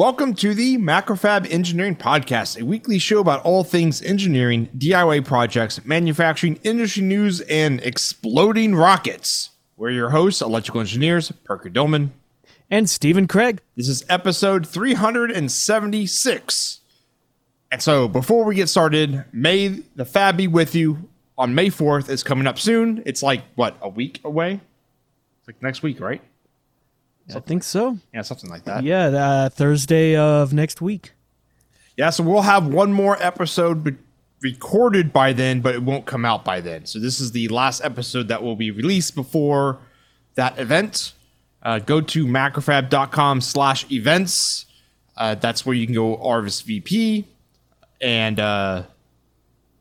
Welcome to the Macrofab Engineering Podcast, a weekly show about all things engineering, DIY projects, manufacturing, industry news, and exploding rockets. We're your hosts, electrical engineers, Parker Dolman. And Stephen Kraig. This is episode 376. And so before we get started, may the fab be with you on May 4th is coming up soon. It's like, what, a week away? It's like next week, right? I think so. Yeah, something like that. Yeah, uh, Thursday of next week. Yeah, so we'll have one more episode be- recorded by then, but it won't come out by then. So this is the last episode that will be released before that event. Uh, go to macrofab.com slash events. Uh, that's where you can go RSVP and uh,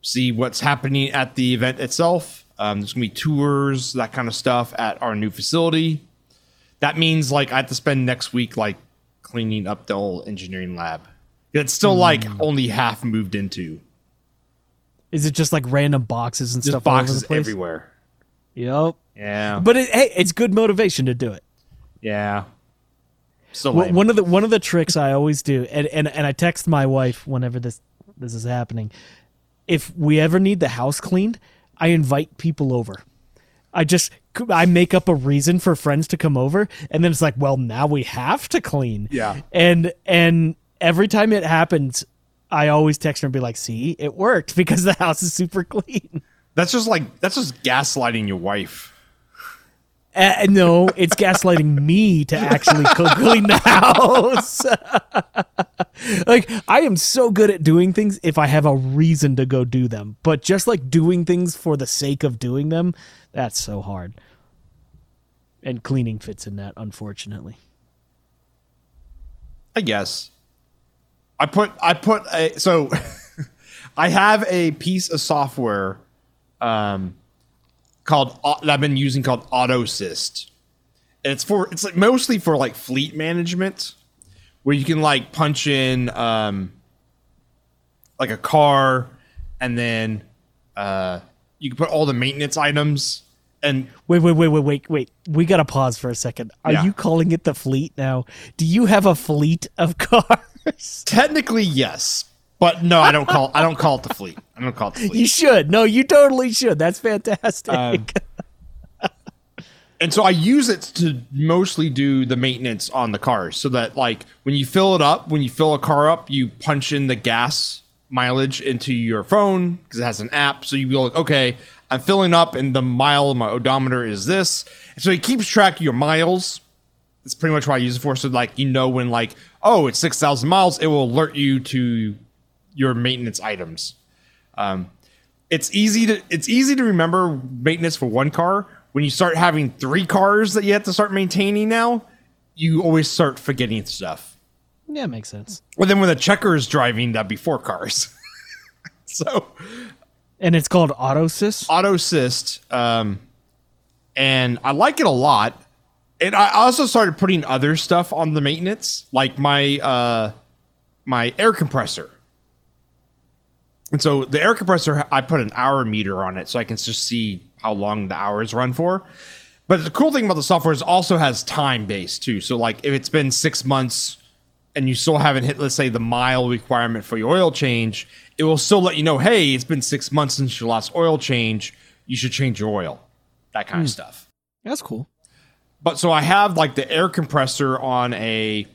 see what's happening at the event itself. Um, there's going to be tours, that kind of stuff at our new facility. That means like I have to spend next week like cleaning up the old engineering lab. It's still hmm. like only half moved into. Is it just like random boxes and Just stuff all over boxes the place? everywhere. Yep. Yeah. But it, hey, it's good motivation to do it. yeah. So Well, one of the one of the tricks I always do, and, and and I text my wife whenever this this is happening. If we ever need the house cleaned, I invite people over. I just I make up a reason for friends to come over, and then it's like, well, now we have to clean. Yeah. And and every time it happens, I always text her and be like, "See, it worked because the house is super clean." that's just like that's just gaslighting your wife. Uh, no, it's gaslighting me to actually clean the house. like I am so good at doing things if I have a reason to go do them, but just like doing things for the sake of doing them, that's so hard. And cleaning fits in that, unfortunately. I guess. I put I put a so I have a piece of software um called Au- that I've been using called AUTOsist. And it's for it's like mostly for like fleet management where you can like punch in um like a car and then uh you can put all the maintenance items and Wait, wait, wait, wait, wait, wait. We gotta pause for a second. Are Yeah. you calling it the fleet now? Do you have a fleet of cars? technically yes. But no, I don't call I don't call it the fleet. I don't call it the fleet. You should. No, you totally should. That's fantastic. Um, and so I use it to mostly do the maintenance on the cars so that like when you fill it up, when you fill a car up, you punch in the gas mileage into your phone because it has an app. So you be like, okay, I'm filling up and the mile my odometer is this. So it keeps track of your miles. That's pretty much what I use it for. So like you know when like, oh, it's six thousand miles, it will alert you to your maintenance items um, it's easy to it's easy to remember maintenance for one car. When you start having three cars that you have to start maintaining now, you always start forgetting stuff. Yeah, it makes sense. Well, then when the checker is driving, that'd be four cars. so And it's called AUTOsist. AUTOsist, um, and I like it a lot. And I also started putting other stuff on the maintenance, like my uh, my air compressor. And so the air compressor, I put an hour meter on it, so I can just see how long the hours run for. But the cool thing about the software is also has time based too. So like if it's been six months and you still haven't hit, let's say, the mile requirement for your oil change, it will still let you know, hey, it's been six months since your last oil change. You should change your oil. That kind of stuff. That's cool. But so I have like the air compressor on a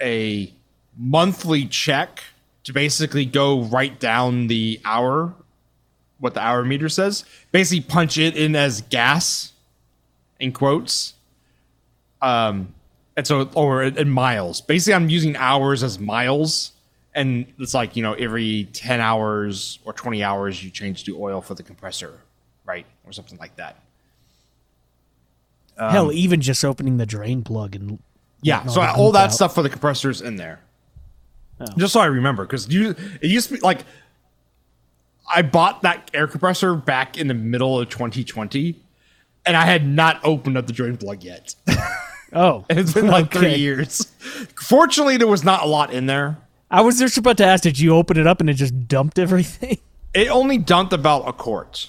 a monthly check to basically go write down the hour, what the hour meter says. Basically punch it in as gas in quotes. Um and so or in miles. Basically I'm using hours as miles. And it's like, you know, every 10 hours or 20 hours you change the oil for the compressor, right? Or something like that. Um, Hell, even just opening the drain plug and Yeah, so all that out. stuff for the compressors in there. Oh. Just so I remember, because you it used to be like I bought that air compressor back in the middle of 2020, and I had not opened up the drain plug yet. Oh, it's been like three years. Fortunately, there was not a lot in there. I was just about to ask, did you open it up and it just dumped everything? It only dumped about a quart.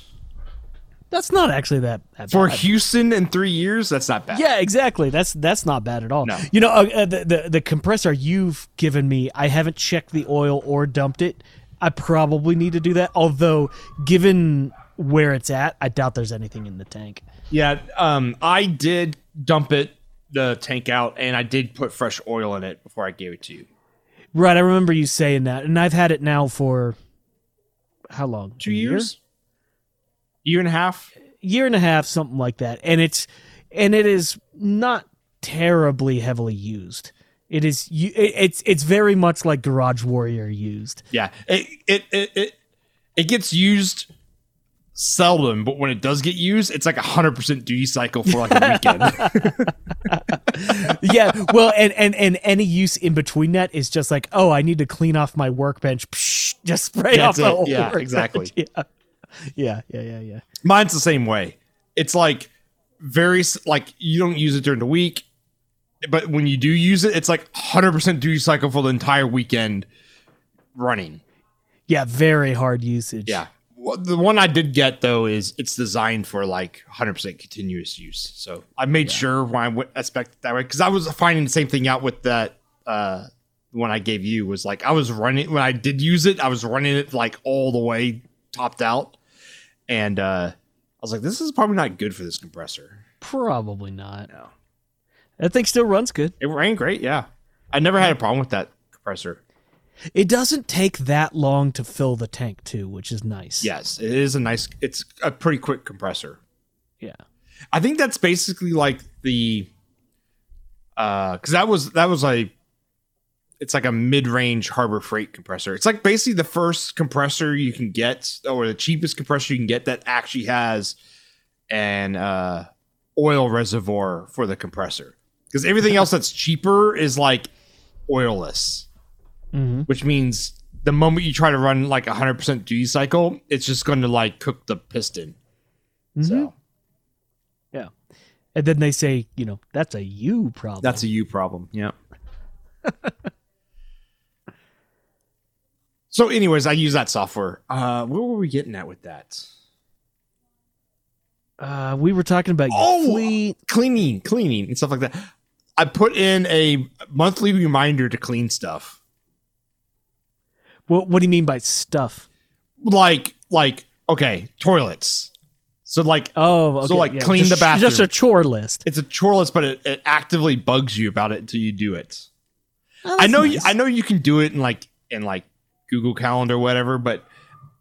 That's not actually that, that For bad. Houston in three years, that's not bad. Yeah, exactly. That's that's not bad at all. No. You know, uh, uh, the, the the compressor you've given me, I haven't checked the oil or dumped it. I probably need to do that. Although, given where it's at, I doubt there's anything in the tank. Yeah, um, I did dump it, the tank out, and I did put fresh oil in it before I gave it to you. Right, I remember you saying that, and I've had it now for how long? Two A year? years? Year and a half? year and a half, something like that. And it's and it is not terribly heavily used. It is It's it's very much like Garage Warrior used. Yeah. It it it it, it gets used seldom, but when it does get used, it's like a hundred percent duty cycle for like a weekend. yeah, well, and and and any use in between that is just like, oh, I need to clean off my workbench. Psh, just spray That's off the it. whole Yeah, workbench. exactly. Yeah, yeah, yeah, yeah, yeah. Mine's the same way. It's like very like you don't use it during the week, but when you do use it, it's like hundred percent duty cycle for the entire weekend running. Yeah, very hard usage. Yeah. The one I did get though is it's designed for like 100% continuous use. So I made sure when I went, I spec that way because I was finding the same thing out with that uh one I gave you was like I was running when I did use it, I was running it like all the way topped out, and uh I was like, this is probably not good for this compressor. Probably not. No. That thing still runs good. It ran great, yeah. I never had a problem with that compressor. It doesn't take that long to fill the tank too, which is nice. Yes, it is a nice. It's a pretty quick compressor. Yeah. I think that's basically like the uh cuz that was that was a it's like a mid-range harbor freight compressor. It's like basically the first compressor you can get or the cheapest compressor you can get that actually has an uh oil reservoir for the compressor. Cuz everything else that's cheaper is like oilless, hmm which means the moment you try to run like a 100% duty cycle, it's just going to like cook the piston. So Yeah. And then they say, you know, that's a you problem. That's a you problem. Yeah. so, anyways, I use that software. Uh, where were we getting at with that? uh, we were talking about Oh! fleet. Cleaning, cleaning, and stuff like that. I put in a monthly reminder to clean stuff, What, what do you mean by stuff? like, like okay, toilets. So, like, Oh, okay. So, like, yeah. clean Just- the bathroom. Just a chore list. it's a chore list, but it, it actively bugs you about it until you do it. Oh, I know, nice. you, I know you can do it in like in like Google Calendar, or whatever, but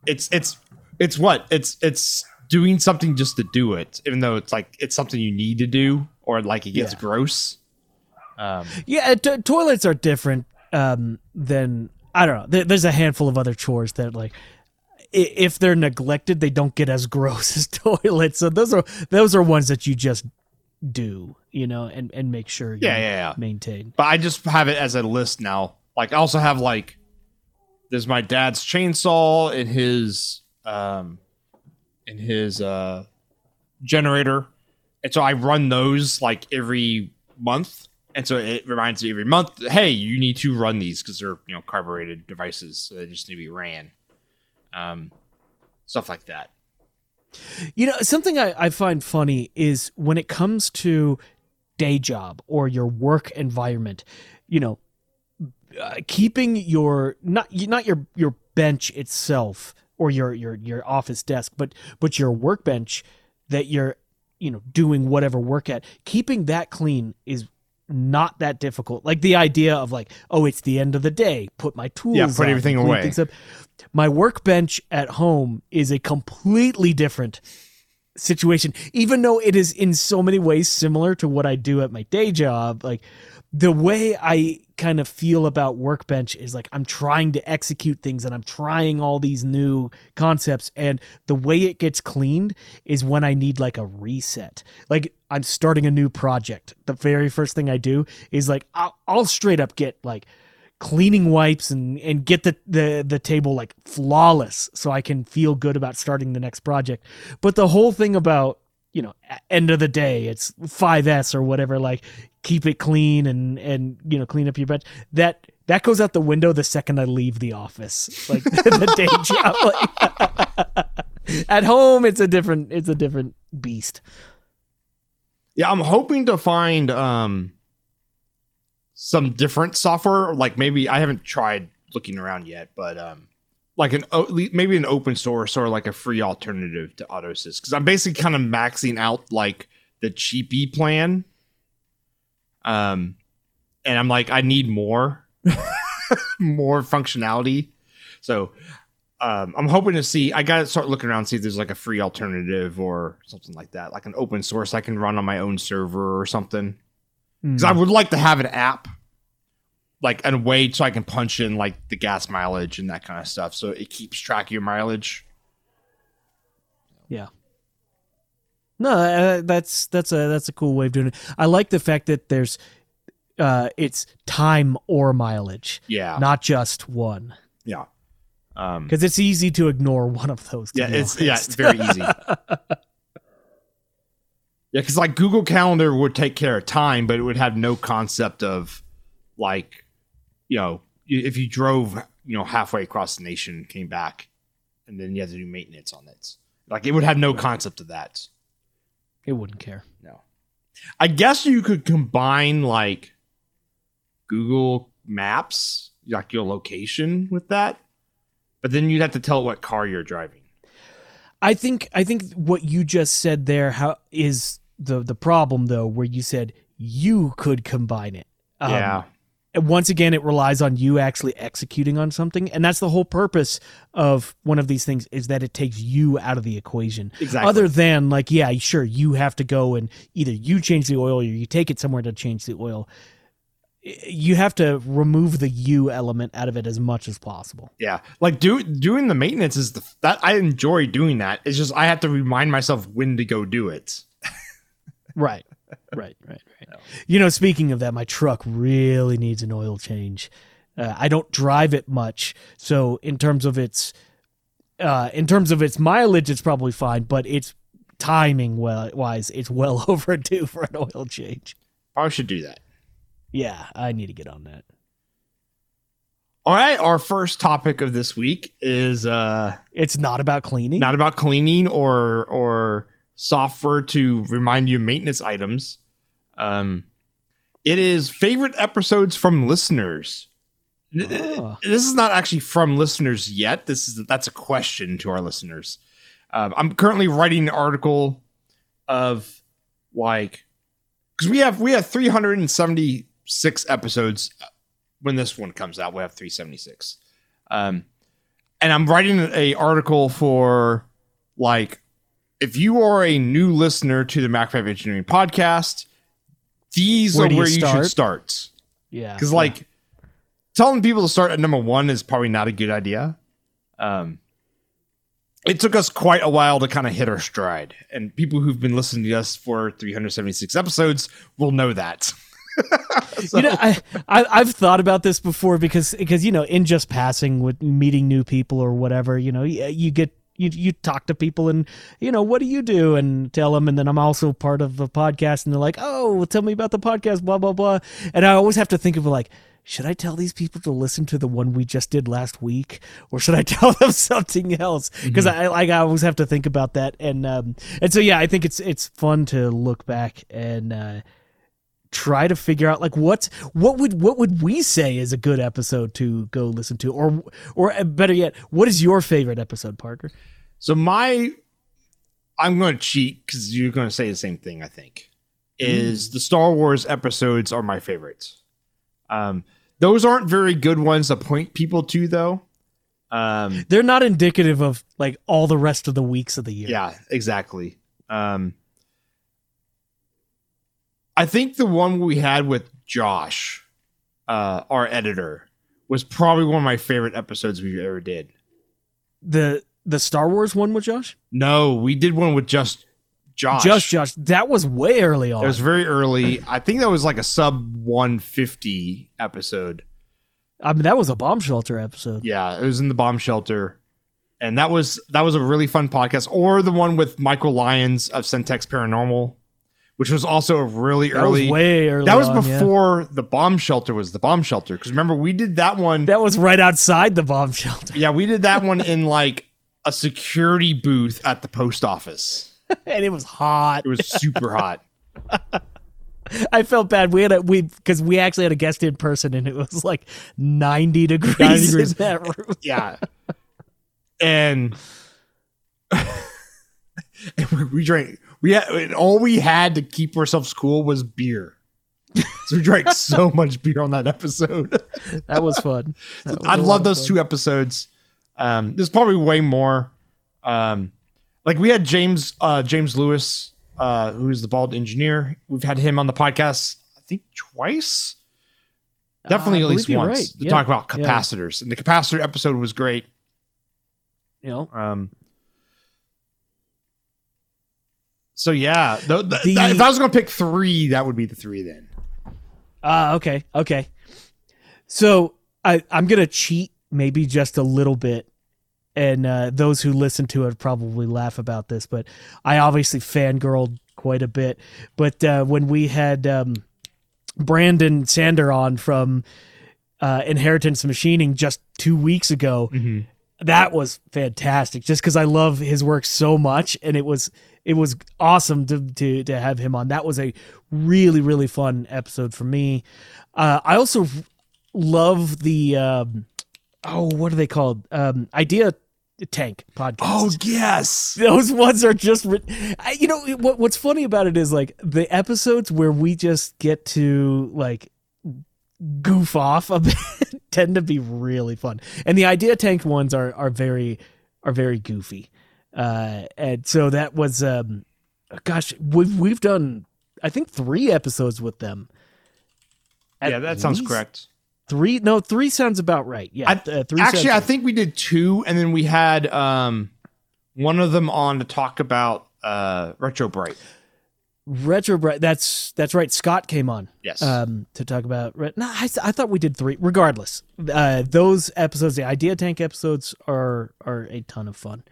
it's it's it's what it's it's doing something just to do it, even though it's like it's something you need to do, or like it gets Yeah. gross. Um, Yeah, t- toilets are different um, than I don't know. There, there's a handful of other chores that like if they're neglected, they don't get as gross as toilets. So those are those are ones that you just do, you know, and and make sure you yeah, yeah, yeah. maintain. But I just have it as a list now. Like I also have like there's my dad's chainsaw and his um and his uh generator. And so I run those like every month. And so it reminds me every month, hey, you need to run these because they're you know carbureted devices, so they just need to be ran. Um stuff like that. You know, something I, I find funny is when it comes to day job or your work environment, you know, uh, keeping your not not your your bench itself or your your your office desk, but but your workbench that you're you know doing whatever work at, keeping that clean is not that difficult. Like the idea of like, oh, it's the end of the day, put my tools, Yeah, put on, everything away. My workbench at home is a completely different situation even though it is in so many ways similar to what I do at my day job like the way I kind of feel about workbench is like I'm trying to execute things and I'm trying all these new concepts and the way it gets cleaned is when I need like a reset like I'm starting a new project the very first thing I do is like I'll, I'll straight up get like cleaning wipes and and get the, the the table like flawless so I can feel good about starting the next project. But the whole thing about, you know, end of the day, it's 5S or whatever like keep it clean and and you know, clean up your bench. That that goes out the window the second I leave the office. Like the day job like At home, it's a different. It's a different beast. Yeah, I'm hoping to find um some different software. Like maybe I haven't tried looking around yet, but um like an maybe an open source or like a free alternative to AUTOsist because I'm basically kind of maxing out like the cheapy plan. Um, and I'm like, I need more, more functionality. So, um, I'm hoping to see. I got to start looking around, see if there's like a free alternative or something like that, like an open source I can run on my own server or something. Because I would like to have an app, like a way so I can punch in like the gas mileage and that kind of stuff, so it keeps track of your mileage. Yeah. No, uh, that's that's a that's a cool way of doing it. I like the fact that there's uh it's time or mileage, Yeah, not just one. yeah, um, Because it's easy to ignore one of those. to yeah. It's yeah, it's very easy. yeah, because like Google Calendar would take care of time, but it would have no concept of like, you know, if you drove, you know, halfway across the nation and came back, and then you had to do maintenance on it. Like it would have no concept of that. it wouldn't care. No. I guess you could combine like Google Maps, like your location with that, but then you'd have to tell it what car you're driving. I think I think what you just said there how is the the problem though, where you said you could combine it. Um, yeah. Once again, it relies on you actually executing on something, and that's the whole purpose of one of these things is that it takes you out of the equation. Exactly. Other than like, yeah, sure, you have to go and either you change the oil or you take it somewhere to change the oil. You have to remove the you element out of it as much as possible. Yeah. Like do doing the maintenance is the that I enjoy doing that. It's just I have to remind myself when to go do it. Right. Right, right, right. You know, speaking of that, my truck really needs an oil change. Uh, I don't drive it much, so in terms of its, uh, in terms of its mileage, it's probably fine. But its timing well, wise, it's well overdue for an oil change. I should do that. Yeah, I need to get on that. All right, our first topic of this week is uh It's not about cleaning. not about cleaning or or software to remind you maintenance items. Um, it is favorite episodes from listeners. Oh. This is not actually from listeners yet. This is that's a question to our listeners. Um, I'm currently writing an article of like because we have we have 376 episodes when this one comes out. We have 376. Um, and I'm writing a article for like if you are a new listener to the Macrofab Engineering podcast, these Where are do you where you should start. yeah, Because like telling people to start at number one is probably not a good idea. Um, it took us quite a while to kind of hit our stride, and people who've been listening to us for 376 episodes will know that. So- you know, I, I I've thought about this before because because you know, in just passing with meeting new people or whatever, you know, you, you get you you talk to people and you know what do you do and tell them, and then I'm also part of the podcast, and they're like, oh, well, tell me about the podcast, blah blah blah, and I always have to think of like. Should I tell these people to listen to the one we just did last week, or should I tell them something else? Because I like I always have to think about that, and um, and so yeah, I think it's it's fun to look back and uh, try to figure out like what's what would what would we say is a good episode to go listen to or or uh, better yet what is your favorite episode parker So my, I'm going to cheat because you're going to say the same thing. I think is the Star Wars episodes are my favorites. Um, those aren't very good ones to point people to, though. Um, they're not indicative of like all the rest of the weeks of the year yeah, exactly. Um, I think the one we had with Josh, uh, our editor, was probably one of my favorite episodes we ever did. the the star wars one with josh No, we did one with just Josh. just josh that was way early on It was very early. I think that was like a sub 150 episode. i mean that was a bomb shelter episode Yeah, it was in the bomb shelter. And that was that was a really fun podcast. Or the one with Michael Lyons of Centex Paranormal, which was also a really that early was way early That was on, yeah. before the bomb shelter was the bomb shelter. Because remember, we did that one. that was right outside the bomb shelter yeah, we did that one in like a security booth at the post office. and it was hot. It was super hot. I felt bad. We had a we because we actually had a guest in person, and it was like ninety degrees, 90 degrees. in that room. Yeah. and, and we- we drank. We had all we had to keep ourselves cool was beer. So we drank so much beer on that episode. That was fun. That was I love those fun. two episodes. Um, there's probably way more. Um, like we had James uh, James Lewis, uh, who's the bald engineer. We've had him on the podcast, I think twice. Definitely Uh, at least once right. to Yeah. talk about Yeah. capacitors. And the capacitor episode was great. You know, Um, so yeah, th- th- The- if I was going to pick three, that would be the three. Then Ah, okay, okay. So I I'm gonna cheat maybe just a little bit, and uh, those who listen to it probably laugh about this, but I obviously fangirled quite a bit. But uh, when we had um, Brandon Sander on from uh, Inheritance Machining just two weeks ago, that was fantastic. Just because I love his work so much, and it was it was awesome to to to have him on. That was a really really fun episode for me. Uh, I also love the um, oh what are they called um, idea tank podcast. oh yes, Those ones are just, I- you know, what, what's funny about it is like the episodes where we just get to like goof off a bit tend to be really fun, and the idea tank ones are are very are very goofy, uh, and so that was, um, gosh, we've we've done I think three episodes with them. At yeah, that sounds correct. Three, no, three sounds about right. Yeah, I- uh, three. Actually, I think we did two, and then we had um, one of them on to talk about uh, Retro Bright. Retro That's that's right. Scott came on. Yes. Um, to talk about. Re- No, I, I thought we did three. Regardless, uh, those episodes, the Idea Tank episodes, are are a ton of fun.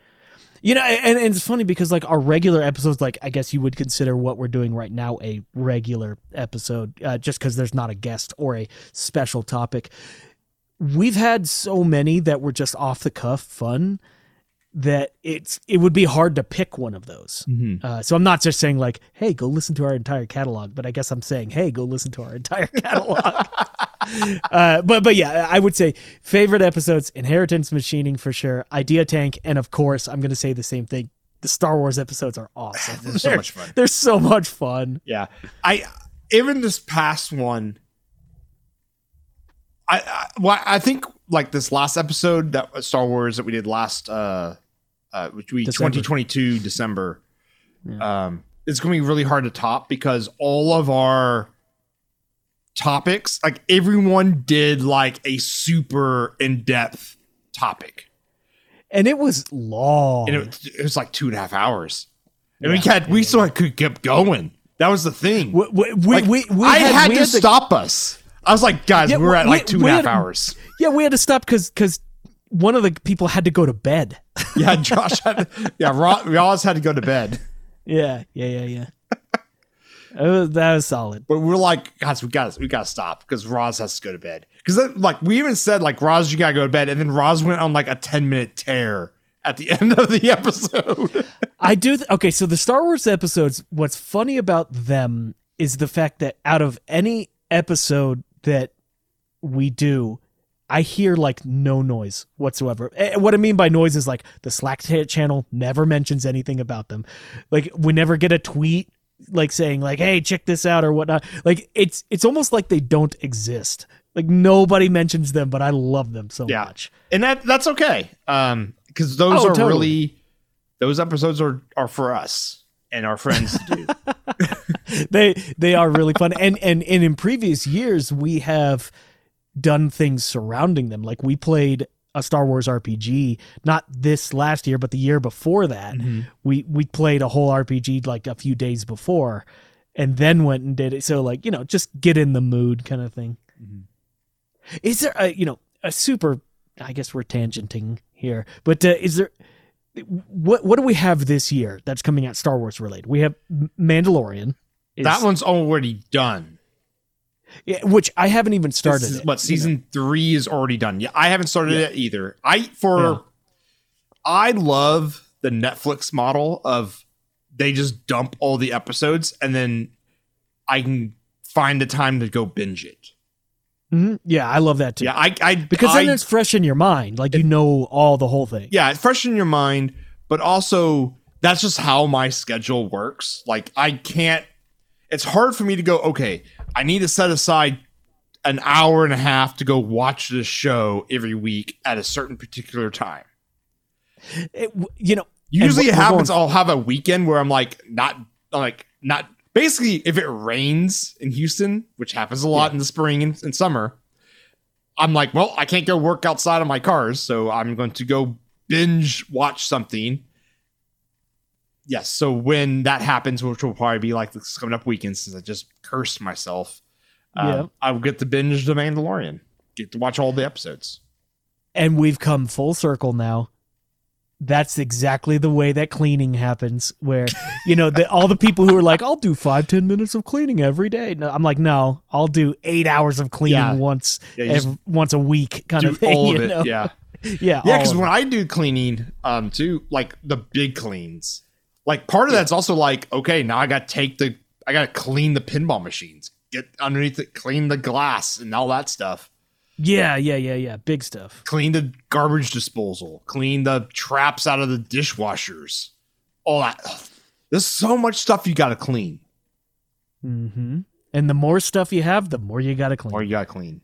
You know, and, and it's funny because like our regular episodes, like I guess you would consider what we're doing right now a regular episode, uh, just because there's not a guest or a special topic. We've had so many that were just off the cuff fun that it's it would be hard to pick one of those. Uh, so I'm not just saying like, hey, go listen to our entire catalog, but I guess I'm saying, hey, go listen to our entire catalog. uh, but but yeah, I would say favorite episodes: Inheritance Machining for sure, Idea Tank, and of course, I'm going to say the same thing. The Star Wars episodes are awesome. They're so much fun. They're so much fun. Yeah, I even this past one, I I, well, I think like this last episode that Star Wars that we did last uh uh which we December. 2022 December. Um, it's going to be really hard to top because all of our topics, like everyone did like a super in depth topic, And it was long. and it, it was like two and a half hours, and we Yeah. had we still could keep going. That was the thing. we, we, we, Like, we, we I had, we to the- stop us. I was like, guys, Yeah, we're at like two and a half had- hours. Yeah, we had to stop because because one of the people had to go to bed. Yeah, Josh had, yeah, Ro- we had to go to bed. yeah, yeah, yeah, yeah. Was- that was solid. But we're like, guys, we got we got to stop because Roz has to go to bed. Because like we even said like Roz, you gotta go to bed, and then Roz went on like a ten minute tear at the end of the episode. I do. Th- okay, so the Star Wars episodes, what's funny about them is the fact that out of any episode that we do, I hear like no noise whatsoever. Eh, What I mean by noise is like the Slack channel never mentions anything about them. Like we never get a tweet like saying like, "Hey, check this out" or whatnot. Like it's it's almost like they don't exist. Like nobody mentions them, but I love them so Yeah. much. and that that's okay. Um, because those Oh, are totally. really those episodes are are for us and our friends they they are really fun and, and and in previous years we have done things surrounding them. Like we played a Star Wars RPG not this last year but the year before that. We we played a whole RPG like a few days before and then went and did it. So like you know just get in the mood kind of thing is there a you know a super I guess we're tangenting here but uh, is there what what do we have this year that's coming out Star Wars related? We have Mandalorian is- that one's already done. Yeah, which I haven't even started. This is, it, what you season three is already done. Yeah, I haven't started Yeah. it either. I for Yeah. I love the Netflix model of they just dump all the episodes and then I can find the time to go binge it. Mhm. Yeah, I love that too. Yeah, I, I because I, then it's fresh in your mind, like you know all the whole thing. yeah, it's fresh in your mind, but also that's just how my schedule works. Like I can't it's hard for me to go, okay, I need to set aside an hour and a half to go watch this show every week at a certain particular time. It- you know, Usually it happens going- I'll have a weekend where I'm like not like not basically if it rains in Houston, which happens a lot in the spring and, and summer, I'm like, well, I can't go work outside of my cars, so I'm going to go binge watch something. Yes, so when that happens, which will probably be like this coming up weekend, since I just cursed myself, um, I will get to binge The Mandalorian, get to watch all the episodes. and we've come full circle now. That's exactly the way that cleaning happens. Where you know the, all the people who are like, "I'll do five ten minutes of cleaning every day." No, I'm like, no, I'll do eight hours of cleaning Yeah. once Yeah, you just ev- once a week, kind of thing. all of it, know? yeah. yeah, Yeah, because when. I do cleaning, um, too, like the big cleans, like part of that's also like, okay, now I got to take the, I got to clean the pinball machines, get underneath it, clean the glass and all that stuff, yeah, yeah, yeah, yeah, big stuff. clean the garbage disposal, clean the traps out of the dishwashers, all that. There's so much stuff you got to clean, Mm-hmm. And the more stuff you have, the more you got to clean. or you got to clean.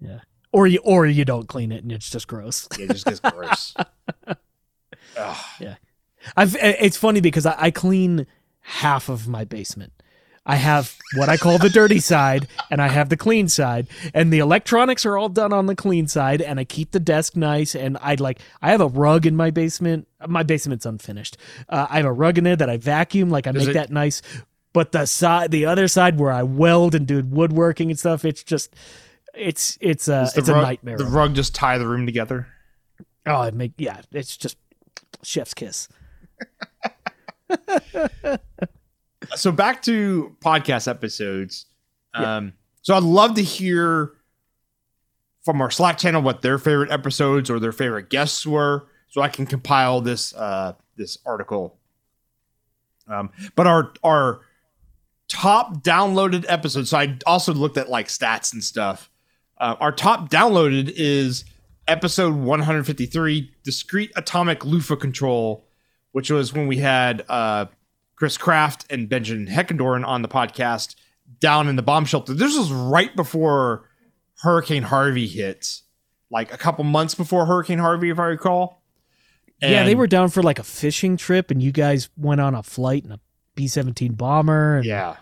yeah, or you or you don't clean it, and it's just gross. It just gets gross. Ugh. I've it's funny because I, I clean half of my basement. I have what I call the dirty side and I have the clean side. And the electronics are all done on the clean side and I keep the desk nice and I'd like I have a rug in my basement. My basement's unfinished. Uh, I have a rug in there that I vacuum like I Does make it- that nice. But the side the other side where I weld and do woodworking and stuff, it's just it's it's a Does the it's a nightmare. The rug just tie the room together. oh, it make yeah, it's just chef's kiss. So back to podcast episodes. Um, so I'd love to hear from our Slack channel what their favorite episodes or their favorite guests were, so I can compile this uh, this article. Um, but our our top downloaded episodes. So I also looked at like stats and stuff. Uh, our top downloaded is episode 153, discrete atomic loofah control, which was when we had uh, Chris Kraft and Benjamin Heckendorn on the podcast down in the bomb shelter. This was right before Hurricane Harvey hit, like a couple months before Hurricane Harvey, if I recall. yeah, they were down for like a fishing trip, and you guys went on a flight in a B seventeen bomber and Yeah.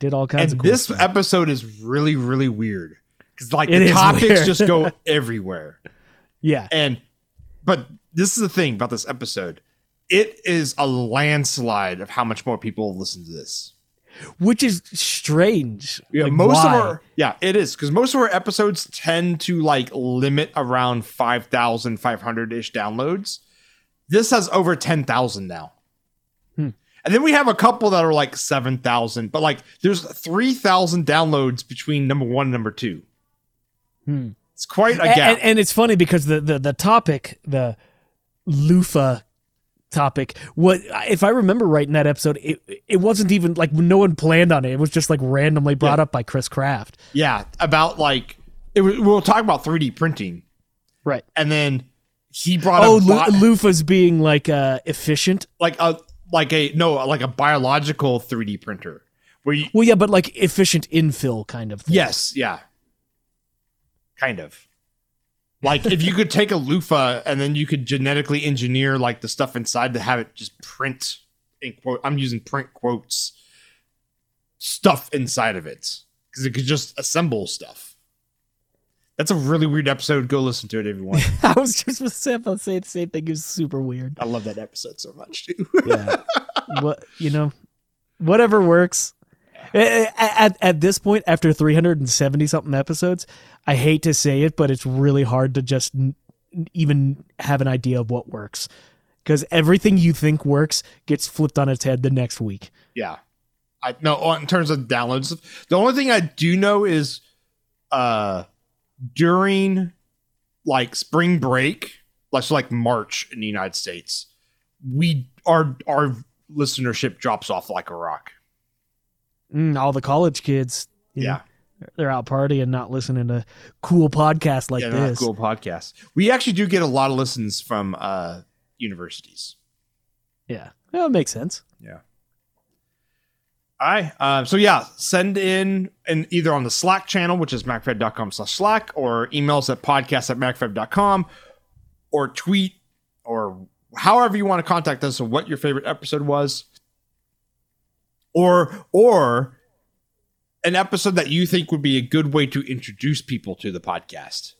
did all kinds And of cool this stuff. episode is really, really weird because like It the topics weird. just go everywhere. yeah, And but this is the thing about this episode. It is a landslide of how much more people listen to this. which is strange. Yeah, Like, most why? of our yeah, it is because most of our episodes tend to like limit around five thousand five hundred ish downloads. This has over ten thousand now, Hmm. and then we have a couple that are like seven thousand. But like, there's three thousand downloads between number one and number two. Hmm. It's quite a gap. and, and it's funny because the, the the topic, the loofah topic, what if I remember right in that episode, it it wasn't even like no one planned on it. It was just like randomly brought Yeah. up by Chris Kraft. yeah, about like it, was- we'll talk about 3D printing, Right. and then he brought Oh, up lo- loofahs being like uh, efficient. like a like a no like a biological 3D printer where you Well, yeah, but like efficient infill kind of thing. Yes, yeah. Kind of. Like if you could take a loofah and then you could genetically engineer like the stuff inside to have it just print in quote I'm using print quotes stuff inside of it because it could just assemble stuff. That's a really weird episode. Go listen to it, everyone. I was just about to say the same thing. It was super weird. I love that episode so much too. Yeah. what you know, whatever works. At, at this point, after 370 something episodes, I hate to say it, but it's really hard to just n- even have an idea of what works. Because everything you think works gets flipped on its head the next week. Yeah. I no in terms of downloads. The only thing I do know is uh during like spring break like so like March in the United States, we our our listenership drops off like a rock. Mm, all the college kids. yeah. know, they're out partying, not listening to cool podcasts like yeah, this. cool podcasts. We actually do get a lot of listens from uh universities. Yeah, well, it makes sense. Yeah. All right. Uh, so yeah, send in and either on the Slack channel, which is macrofab.com slash Slack, or emails at podcast at macrofab.com, or tweet, or however you want to contact us of what your favorite episode was. Or or an episode that you think would be a good way to introduce people to the podcast.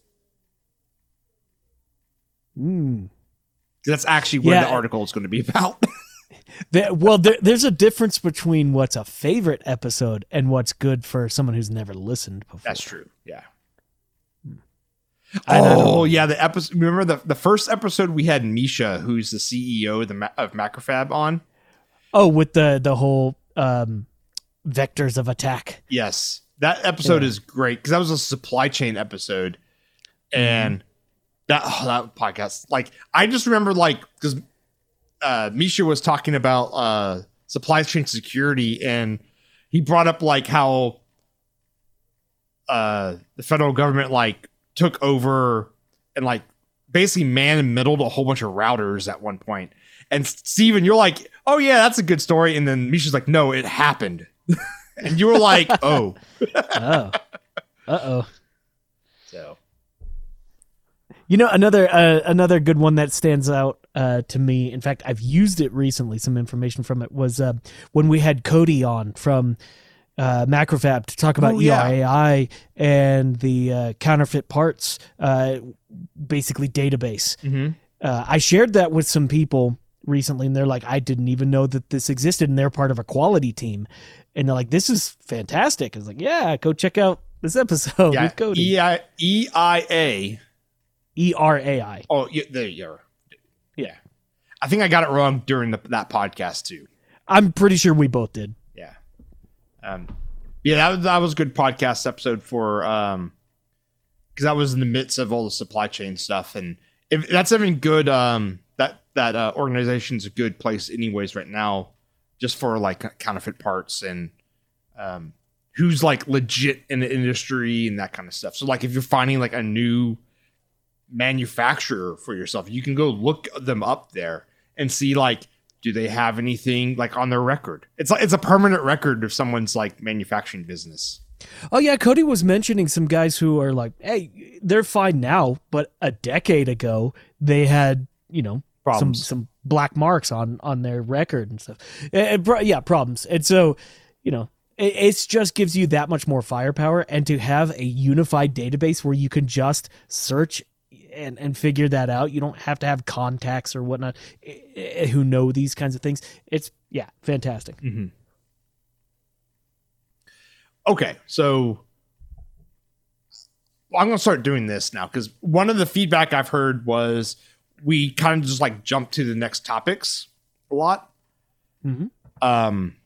Mm. That's actually what Yeah. the article is going to be about. Well, there, there's a difference between what's a favorite episode and what's good for someone who's never listened before. That's true. Yeah. I know. Oh yeah, the episode. Remember the the first episode we had Misha, who's the CEO of the of Macrofab, on. Oh, with the the whole um, vectors of attack. Yes, that episode Yeah. is great because that was a supply chain episode, and that oh, that podcast. Like I just remember like because uh, Misha was talking about uh, supply chain security, and he brought up like how uh, the federal government like took over and like basically man and middled a whole bunch of routers at one point. And Stephen, you're like, oh yeah, that's a good story. And then Misha's like, no, it happened. and you were like, oh. Oh, uh oh. So You know another uh, another good one that stands out uh, to me. In fact, I've used it recently. Some information from it was uh, when we had Cody on from uh, Macrofab to talk about Oh, yeah. ERAI and the uh, counterfeit parts, uh, basically database. Uh, I shared that with some people recently, and they're like, "I didn't even know that this existed," and they're part of a quality team, and they're like, "This is fantastic." I was like, "Yeah, go check out this episode yeah, with Cody." EI, EIA. E R A I. Oh, yeah, there you are. Yeah. I think I got it wrong during the, that podcast too. I'm pretty sure we both did. Yeah. Um, yeah, that was, that was a good podcast episode for, um, cause i was in the midst of all the supply chain stuff. And if that's even good, um, that, that, uh, organization's a good place anyways right now, just for like counterfeit parts and, um, who's like legit in the industry and that kind of stuff. So like if you're finding like a new manufacturer for yourself, you can go look them up there and see like do they have anything like on their record? It's like it's a permanent record of someone's like manufacturing business. Oh yeah, Cody was mentioning some guys who are like, hey, they're fine now, but a decade ago they had, you know, Problems. some some black marks on on their record and stuff. And- and yeah, problems. And so, you know, it it's just gives you that much more firepower, and to have a unified database where you can just search and and figure that out. You don't have to have contacts or whatnot eh, eh, who know these kinds of things. It's yeah, fantastic. Okay, so I'm gonna start doing this now because one of the feedback I've heard was we kind of just like jump to the next topics a lot. Mhm. Um,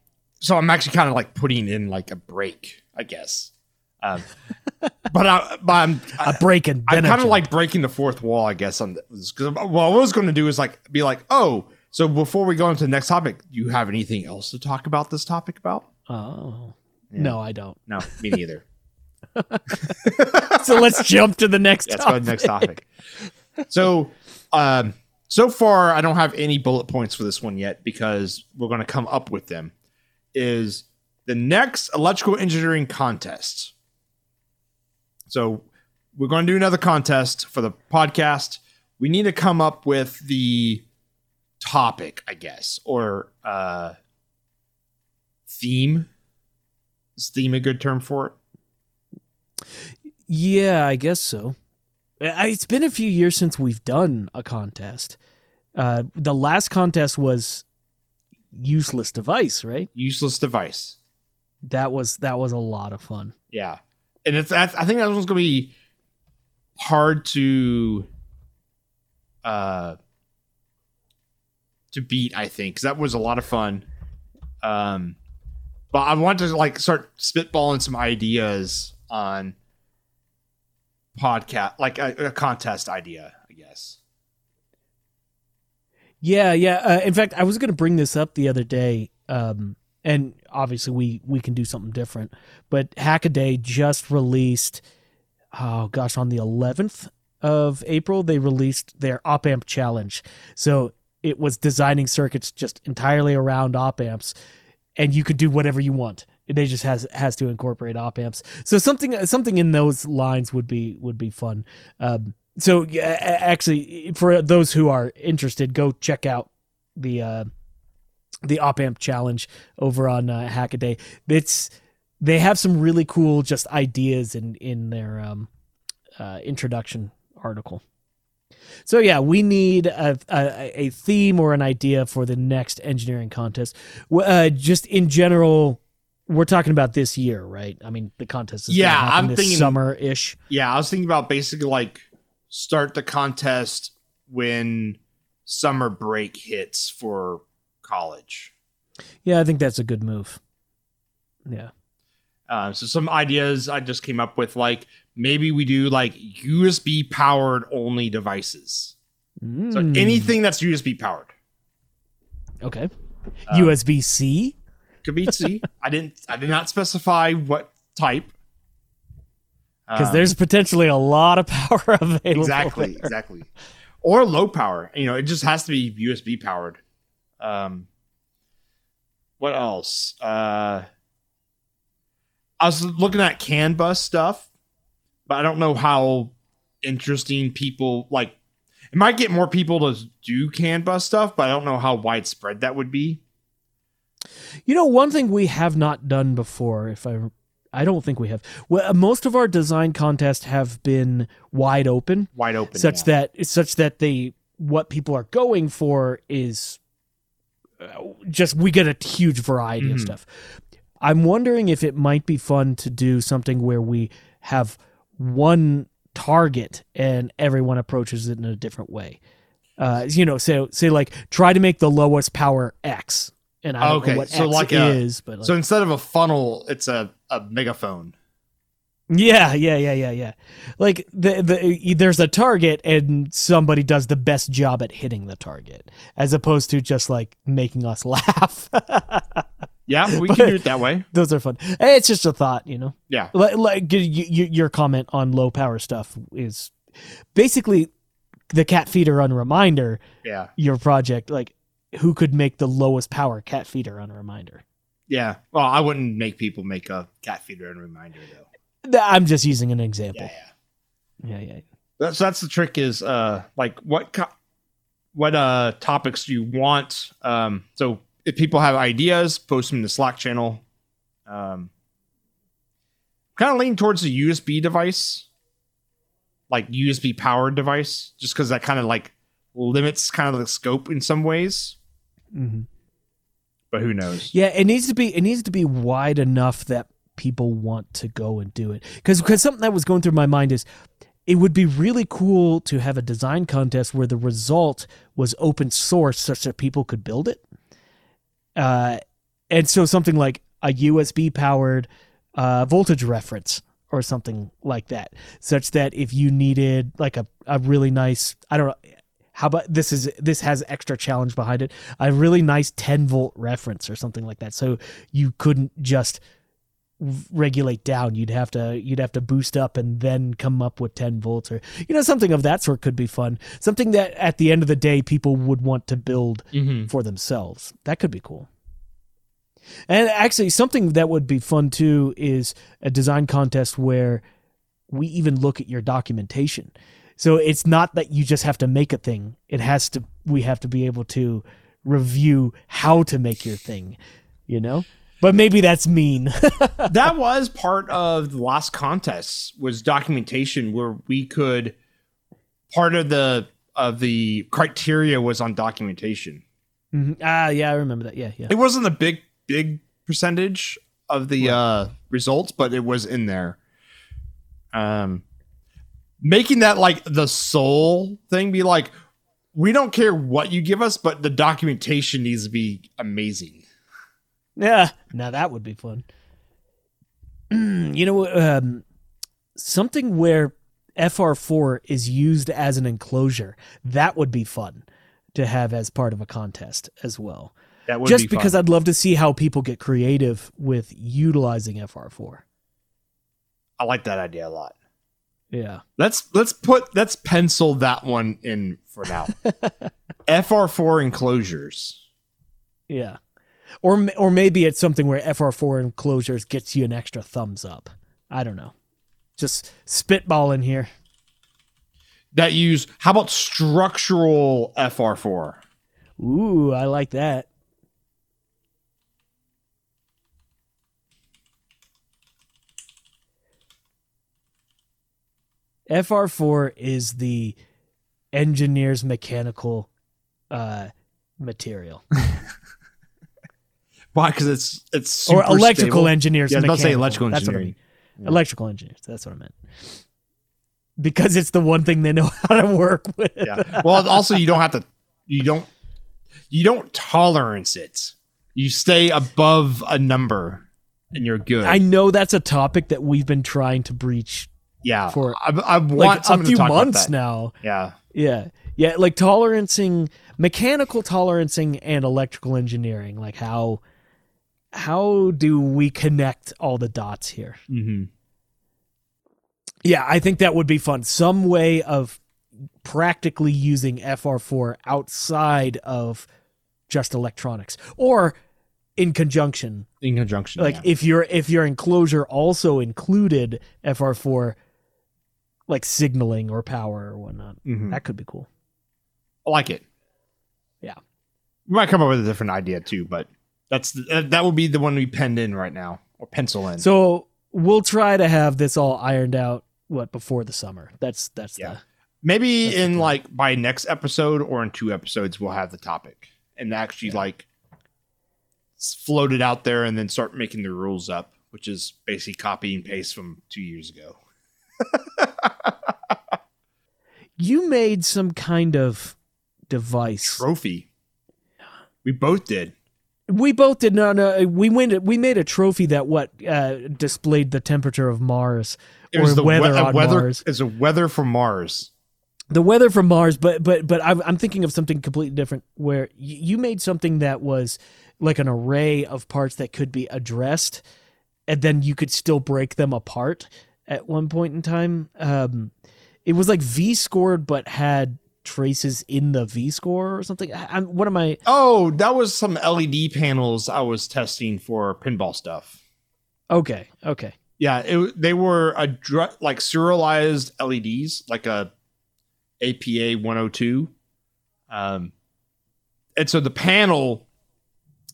so I'm actually kind of like putting in like a break, I guess. Um, but I, but I'm A break and I'm kind of like breaking the fourth wall, I guess. On this because what I was going to do is like be like, oh, so before we go into the next topic, do you have anything else to talk about this topic about? oh no, I don't. No, me neither. so let's jump to the next Let's go to the next topic. So, um, so far, I don't have any bullet points for this one yet because we're going to come up with them. Is the next electrical engineering contest? So, we're going to do another contest for the podcast. We need to come up with the topic, I guess, or uh, theme. Is theme a good term for it? Yeah, I guess so. I- It's been a few years since we've done a contest. Uh, the last contest was useless device, right? Useless device. That was that was a lot of fun. Yeah, and it's I I think that one's gonna be hard to uh to beat. I think because that was a lot of fun. Um, but I want to like start spitballing some ideas on podcast, like a, a contest idea, I guess. Yeah, yeah. Uh, in fact, I was going to bring this up the other day, um, and obviously we we can do something different. But Hackaday just released, oh gosh, on the 11th of April, they released their op amp challenge. So it was designing circuits just entirely around op amps, and you could do whatever you want. They just has has to incorporate op amps. So something something in those lines would be would be fun. Um, so yeah, actually, for those who are interested, go check out the uh, the op amp challenge over on uh, Hackaday. It's they have some really cool just ideas in in their um, uh, introduction article. So yeah, we need a, a a theme or an idea for the next engineering contest. Uh, just in general, we're talking about this year, right? I mean, the contest is Yeah, I'm this thinking- summer ish. Yeah, I was thinking about basically like start the contest when summer break hits for college. Yeah, I think that's a good move. Yeah. Uh, so some ideas I just came up with, like maybe we do like USB powered only devices. So Mm, anything that's USB powered okay. Uh, USB C. could be C. I didn't. I did not specify what type. Because Um, there's potentially a lot of power available. exactly, there. exactly, or low power. You know, it just has to be USB powered. Um, what else? Uh, I was looking at CAN bus stuff, but I don't know how interesting people like. It might get more people to do CAN bus stuff, but I don't know how widespread that would be. You know, one thing we have not done before, if I, I don't think we have. Well, most of our design contests have been wide open, Wide open, such yeah. that such that they what people are going for is uh, just we get a huge variety of Mhm. stuff. I'm wondering if it might be fun to do something where we have one target and everyone approaches it in a different way. Uh, you know, say say like try to make the lowest power X, and I don't Okay, know what so X like a- is, but like, So instead of a funnel, it's a, a megaphone. Yeah, yeah, yeah, yeah, yeah. Like the the there's a target and somebody does the best job at hitting the target, as opposed to just like making us laugh. Yeah, we But- can do it that way. Those are fun. It's just a thought, you know. Yeah. Like, like your comment on low power stuff is basically the cat feeder on reminder. Yeah. Your project, like, who could make the lowest power cat feeder on a reminder? Yeah. Well, I wouldn't make people make a cat feeder and reminder though. I'm just using an example. Yeah, yeah. Yeah, yeah. That's that's the trick is uh like what co- what uh topics do you want? Um so if people have ideas, post them in the Slack channel. Um kind of lean towards the USB device. Like USB powered device just cuz that kind of like limits kind of the scope in some ways, hmm but who knows. Yeah, it needs to be it needs to be wide enough that people want to go and do it. Because because something that was going through my mind is it would be really cool to have a design contest where the result was open source such that people could build it. Uh, and so something like a USB powered uh, voltage reference or something like that, such that if you needed like a, a really nice, I don't know, how about this is this has extra challenge behind it, a really nice 10 volt reference or something like that. So you couldn't just regulate down. You'd have to you'd have to boost up and then come up with 10 volts or you know something of that sort could be fun. Something that at the end of the day people would want to build Mm-hmm. for themselves. That could be cool. And actually something that would be fun too is a design contest where we even look at your documentation so it's not that you just have to make a thing it has to we have to be able to review how to make your thing you know but maybe that's mean that was part of the last contest was documentation where we could part of the of the criteria was on documentation Mhm. Ah, yeah, I remember that. Yeah, yeah. it wasn't a big big percentage of the uh results but it was in there um making that like the sole thing be like we don't care what you give us but the documentation needs to be amazing Yeah, now that would be fun. you know, um, something where FR4 is used as an enclosure, that would be fun to have as part of a contest as well. That would Just be because fun. I'd love to see how people get creative with utilizing FR4. I like that idea a lot. Yeah. Let's let's put let's pencil that one in for now. FR4 enclosures. Yeah. Or or maybe it's something where FR4 enclosures gets you an extra thumbs up. I don't know. Just spitballing here. that use how about structural FR4? Ooh, I like that. FR4 is the engineer's mechanical uh, material, Why? Because it's it's or electrical stable. engineers. Yeah, I was about to say electrical That's what I mean. Electrical engineers. That's what I meant. Because it's the one thing they know how to work with. Yeah. Well, also you don't have to. You don't. You don't tolerance it. You stay above a number, and you're good. I know that's a topic that we've been trying to breach yeah. for, I, I want like a few to talk months now. Yeah. Yeah. Yeah, like tolerancing mechanical tolerancing and electrical engineering. Like how how do we connect all the dots here? Mm-hmm. Yeah, I think that would be fun. Some way of practically using FR4 outside of just electronics or in conjunction. In conjunction. Like yeah. if your if your enclosure also included FR4 like signaling or power or whatnot. Mhm. That could be cool. I like it. Yeah. We might come up with a different idea too, but that's the, that will be the one we penned in right now or pencil in. So we'll try to have this all ironed out what before the summer. That's that's Yeah. the Maybe That's in like by next episode or in two episodes, we'll have the topic and actually like s- float it out there and then start making the rules up, which is basically copy and paste from two years ago. You made some kind of device. Trophy. We both did. We both did not. No, we went. We made a trophy that what uh, displayed the temperature of Mars It or the weather we- on weather. Mars. It's a weather from Mars. The weather from Mars, but but but I'm thinking of something completely different. Where you made something that was like an array of parts that could be addressed, and then you could still break them apart at one point in time. Um, it was like V scored, but had traces in the V score or something. I, I'm, what am I? Oh, that was some LED panels I was testing for pinball stuff. Okay, okay. Yeah, it, they were a dr- like serialized LEDs, like a APA 102. Um, and so the panel,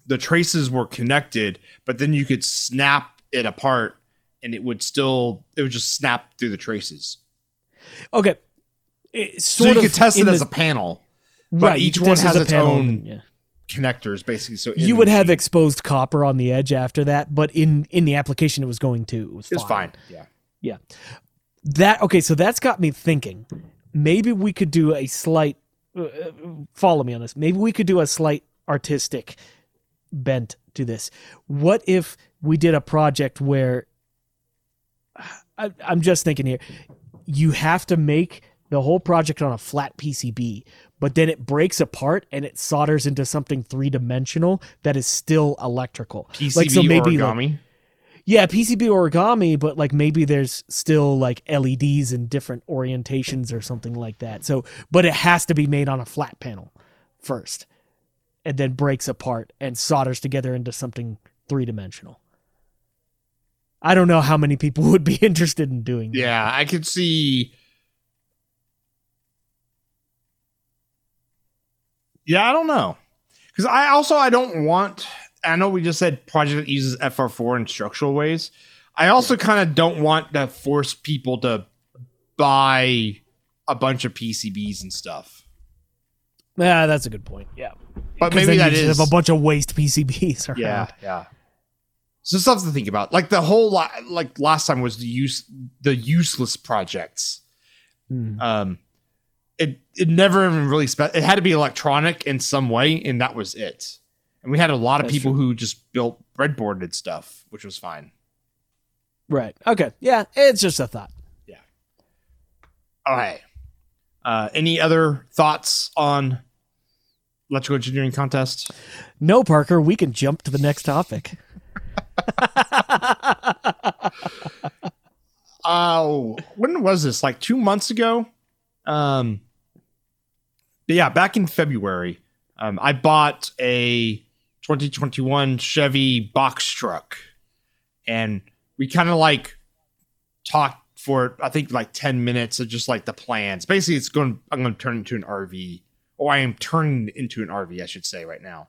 the traces were connected, but then you could snap it apart, and it would still it would just snap through the traces. Okay. It, So you of could test it in as a panel, but right. each one test it as has its panel, own yeah. connectors, basically. So You the would have exposed copper on the edge after that, but in in the application, it was going to. It was It's fine. fine. Yeah. That okay. So that's got me thinking. Maybe we could do a slight. Uh, uh, follow me on this. Maybe we could do a slight artistic bent to this. What if we did a project where I, I'm just thinking here, you have to make the whole project on a flat PCB, but then it breaks apart and it solders into something three dimensional that is still electrical. PCB like so maybe like, origami. yeah, PCB origami, but like maybe there's still like LEDs in different orientations or something like that. So, but it has to be made on a flat panel first and then breaks apart and solders together into something three dimensional. I don't know how many people would be interested in doing that. Yeah, I could see. Yeah, I don't know, because I also I don't want. I know we just said project that uses FR4 in structural ways. I also kind of don't want to force people to buy a bunch of PCBs and stuff. Yeah, that's a good point. Yeah. But maybe then that you just have a bunch of waste PCBs around. yeah, yeah. So stuff to think about. Like the whole la- like last time was the use the useless projects. Hmm. um it it never even really spe- it had to be electronic in some way and that was it and we had a lot of That's people who just built breadboarded stuff which was fine Right. Okay. Yeah, it's just a thought. Yeah. All right uh any other thoughts on electrical engineering contest? No, Parker, we can jump to the next topic. Oh, when was this? Like two months ago. Um, but yeah, back in February, um, I bought a 2021 Chevy box truck, and we kind of like talked for I think like 10 minutes of just like the plans. Basically, it's going. I'm going to turn into an RV, or I am turning into an RV, I should say, right now.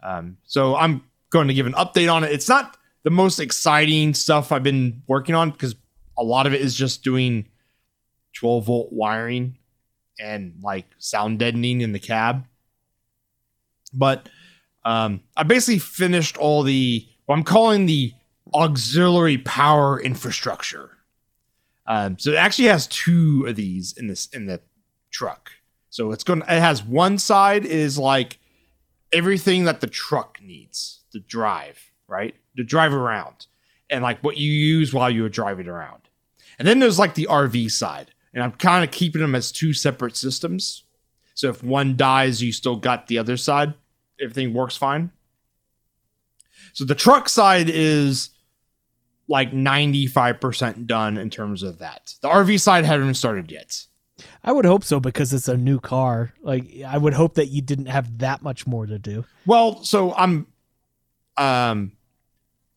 Um, so I'm going to give an update on it. It's not the most exciting stuff I've been working on because a lot of it is just doing 12 volt wiring and like sound deadening in the cab. But um, I basically finished all the I'm calling the auxiliary power infrastructure. Um, so it actually has two of these in this in the truck. So it's going. It has one side is like everything that the truck needs to drive, right? The drive around, and like what you use while you're driving around. And then there's like the RV side, and I'm kind of keeping them as two separate systems. So if one dies, you still got the other side. Everything works fine. So the truck side is like 95% done in terms of that. The RV side haven't started yet. I would hope so because it's a new car. Like I would hope that you didn't have that much more to do. Well, so I'm um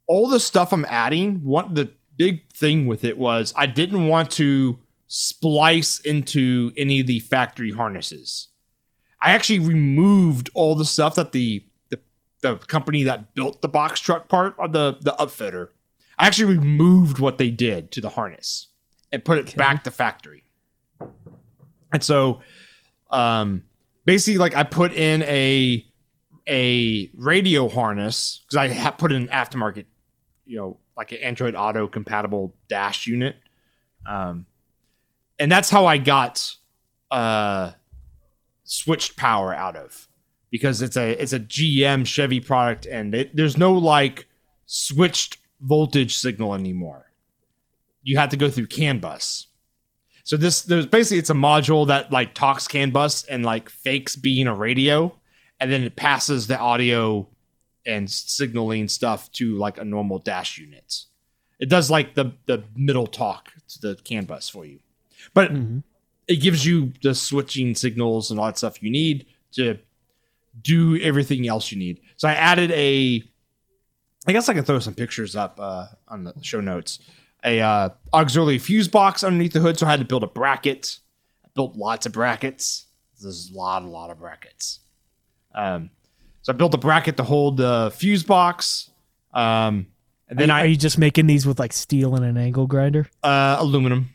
all the stuff I'm adding, one the big thing with it was I didn't want to splice into any of the factory harnesses. I actually removed all the stuff that the the, the company that built the box truck part of the the upfitter. I actually removed what they did to the harness and put it Okay. back to factory. And so um basically like I put in a a radio harness because I put in an aftermarket, you know, like an Android Auto compatible dash unit. Um, and that's how I got uh, switched power out of because it's a it's a GM Chevy product and it, there's no like switched voltage signal anymore. You have to go through CAN bus. So this there's basically it's a module that like talks CAN bus and like fakes being a radio and then it passes the audio and signaling stuff to like a normal dash unit. It does like the the middle talk to the CAN bus for you, but Mhm. it gives you the switching signals and all that stuff you need to do everything else you need. So I added a, I guess I can throw some pictures up uh, on the show notes. A uh, auxiliary fuse box underneath the hood, so I had to build a bracket. I built lots of brackets. There's a lot, a lot of brackets. Um, so I built a bracket to hold the fuse box. Um, and then are, I are you just making these with like steel and an angle grinder? uh, aluminum.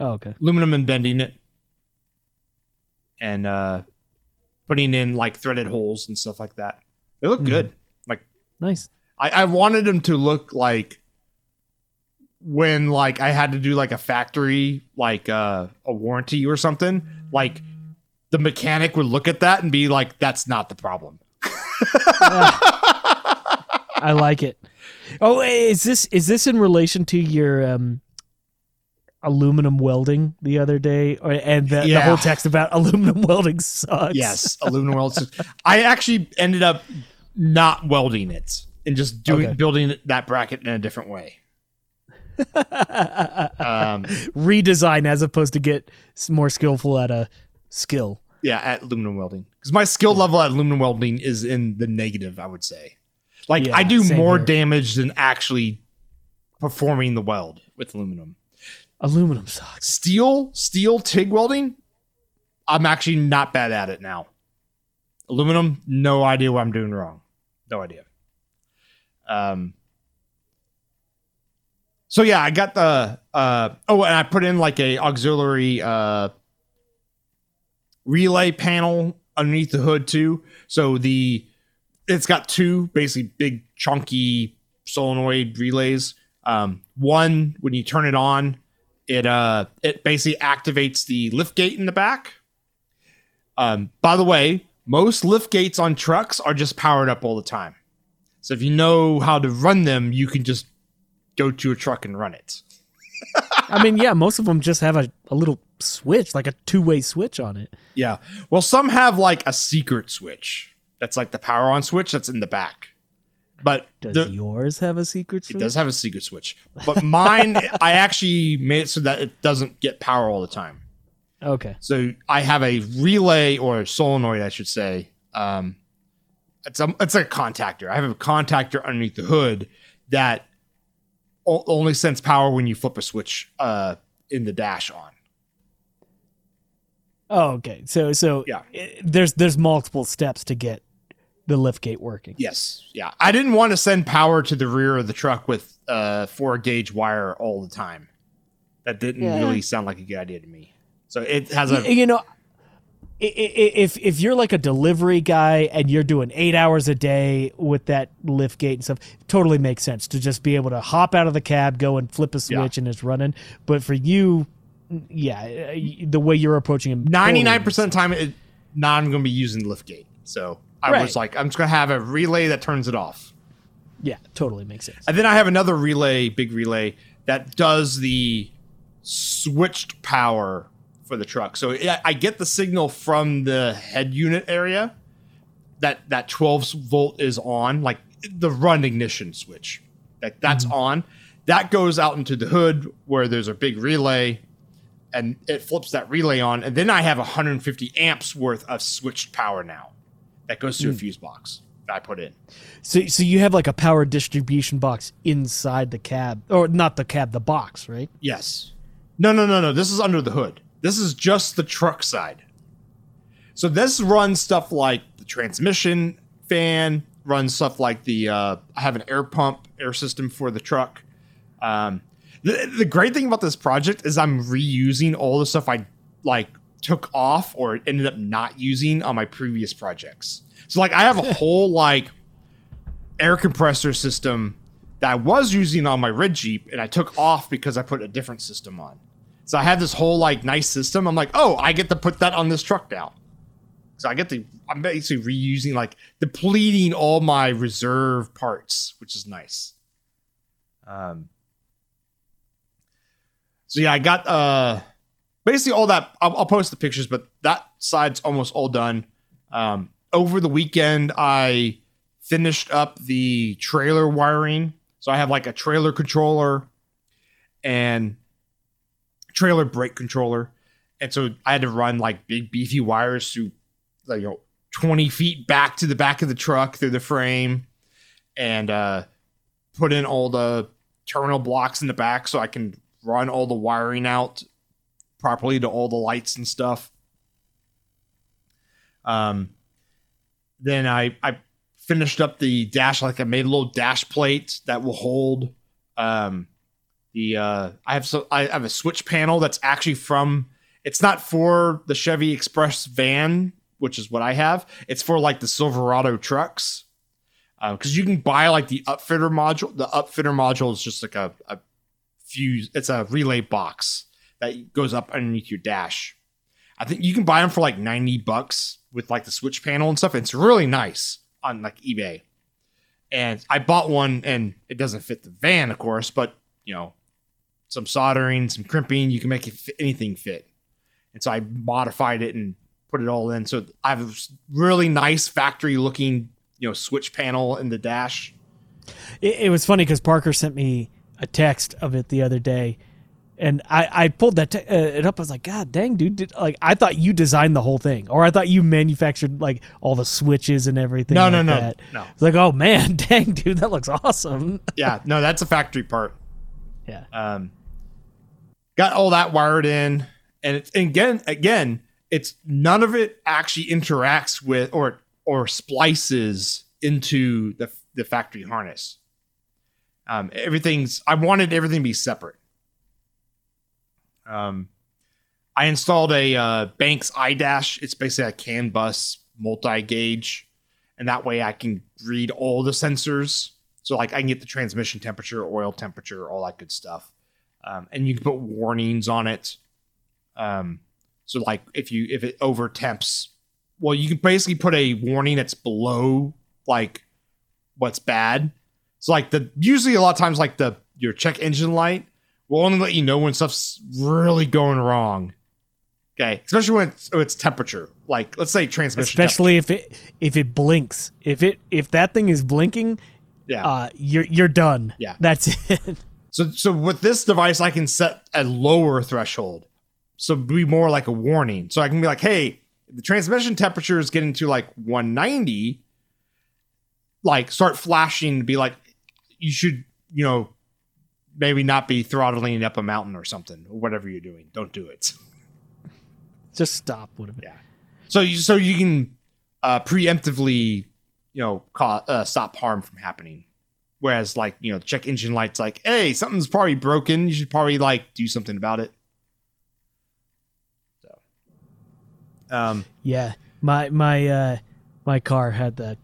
Oh, okay. aluminum and bending it and uh putting in like threaded holes and stuff like that they look Mhm. good like Nice. I, I wanted them to look like when like i had to do like a factory like uh a warranty or something like the mechanic would look at that and be like that's not the problem I like it. Oh, is this is this in relation to your um aluminum welding the other day or, and the, the whole text about aluminum welding sucks? yes aluminum welds i actually ended up not welding it and just doing Okay. building that bracket in a different way um Redesign as opposed to get more skillful at a skill. Yeah, at aluminum welding. Because my skill level at aluminum welding is in the negative, I would say. Like Yeah, I do more here. damage than actually performing the weld with aluminum. Aluminum sucks. Steel, steel TIG welding, I'm actually not bad at it now. Aluminum, no idea what I'm doing wrong. No idea. Um so yeah, I got the uh oh and I put in like a auxiliary uh relay panel underneath the hood too. So the it's got two basically big chunky solenoid relays. Um, one when you turn it on, it uh it basically activates the lift gate in the back. Um, by the way, most lift gates on trucks are just powered up all the time. So if you know how to run them, you can just go to a truck and run it. I mean, yeah, most of them just have a, a little switch, like a two way switch on it. Yeah. Well, some have like a secret switch. That's like the power on switch that's in the back. But Does the- yours have a secret switch? it does have a secret switch. But mine, I actually made it so that it doesn't get power all the time. Okay. So I have a relay or a solenoid, I should say. Um, it's a it's a contactor. I have a contactor underneath the hood that o- only sends power when you flip a switch uh, in the dash on. Oh, okay. So so Yeah. i- there's there's multiple steps to get the lift gate working. Yes, yeah. I didn't want to send power to the rear of the truck with uh, four gauge wire all the time. That didn't Yeah. really sound like a good idea to me. So it has a you know i- i- if if you're like a delivery guy and you're doing eight hours a day with that lift gate and stuff, it totally makes sense to just be able to hop out of the cab, go and flip a switch, and it's running. But for you, yeah, uh, the way you're approaching it, ninety nine percent of the time, it, not going to be using the lift. So I Right. was like, I'm just going to have a relay that turns it off. Yeah, totally makes sense. And then I have another relay, big relay, that does the switched power for the truck. So I I get the signal from the head unit area that that 12 volt is on, like the run ignition switch. That that's on. That goes out into the hood where there's a big relay and it flips that relay on and then I have 150 amps worth of switched power now. That goes to a fuse box that I put in. So so you have like a power distribution box inside the cab, or not the cab, the box, right? Yes. No, no, no, no. This is under the hood. This is just the truck side. So this runs stuff like the transmission fan, runs stuff like the uh, I have an air pump, air system for the truck. Um, the, the great thing about this project is I'm reusing all the stuff I like took off or ended up not using on my previous projects. So like I have a whole like air compressor system that I was using on my red Jeep and I took off because I put a different system on. So I have this whole like nice system. I'm like, oh, I get to put that on this truck now. So I get to I'm basically reusing like depleting all my reserve parts, which is nice. Um so yeah, I got uh basically all that I'll, I'll post the pictures, but that side's almost all done. Um over the weekend I finished up the trailer wiring. So I have like a trailer controller and trailer brake controller. And so I had to run like big beefy wires through like you know 20 feet back to the back of the truck through the frame and uh put in all the terminal blocks in the back so I can run all the wiring out properly to all the lights and stuff. Um then I I finished up the dash like I made a little dash plate that will hold um the uh I have so I have a switch panel that's actually from it's not for the Chevy Express van, which is what I have. It's for like the Silverado trucks. because you can buy like the upfitter module. The upfitter module is just like a, a fuse. It's a relay box that goes up underneath your dash. I think you can buy them for like ninety bucks with like the switch panel and stuff. It's really nice on like eBay. And I bought one, and it doesn't fit the van, of course, but you know, some soldering, some crimping, you can make it fit, anything fit. And so I modified it and put it all in. So I have a really nice factory looking, you know, switch panel in the dash. It, it was funny because Parker sent me a text of it the other day, and I, I pulled that te- uh, it up. I was like, God dang, dude! Did, like I thought you designed the whole thing, or I thought you manufactured like all the switches and everything. No, like no, no, that. no. It's like, oh man, dang, dude, that looks awesome. Yeah, no, that's a factory part. yeah, Um, got all that wired in, and it's and again, again, it's none of it actually interacts with or or splices into the the factory harness. Um, everything's I wanted everything to be separate. Um, I installed a uh, Banks iDash. It's basically a CAN bus multi gauge, and that way I can read all the sensors. So like I can get the transmission temperature, oil temperature, all that good stuff, um, and you can put warnings on it. Um, so like if you if it over temps, well, you can basically put a warning that's below like what's bad. So like the usually a lot of times like the your check engine light will only let you know when stuff's really going wrong. Okay, especially when it's, when it's temperature. Like let's say transmission. Especially if it if it blinks. If it if that thing is blinking, yeah. uh, you're you're done. Yeah. that's it. So so with this device, I can set a lower threshold, so be more like a warning. So I can be like, hey, the transmission temperature is getting to like 190, like start flashing to be like, you should you know maybe not be throttling up a mountain or something or whatever you're doing. Don't do it. Just stop. Would have been. Yeah. So you so you can uh, preemptively you know ca- uh, stop harm from happening. Whereas like you know check engine lights like hey something's probably broken you should probably like do something about it. So. Um. Yeah, my my uh my car had the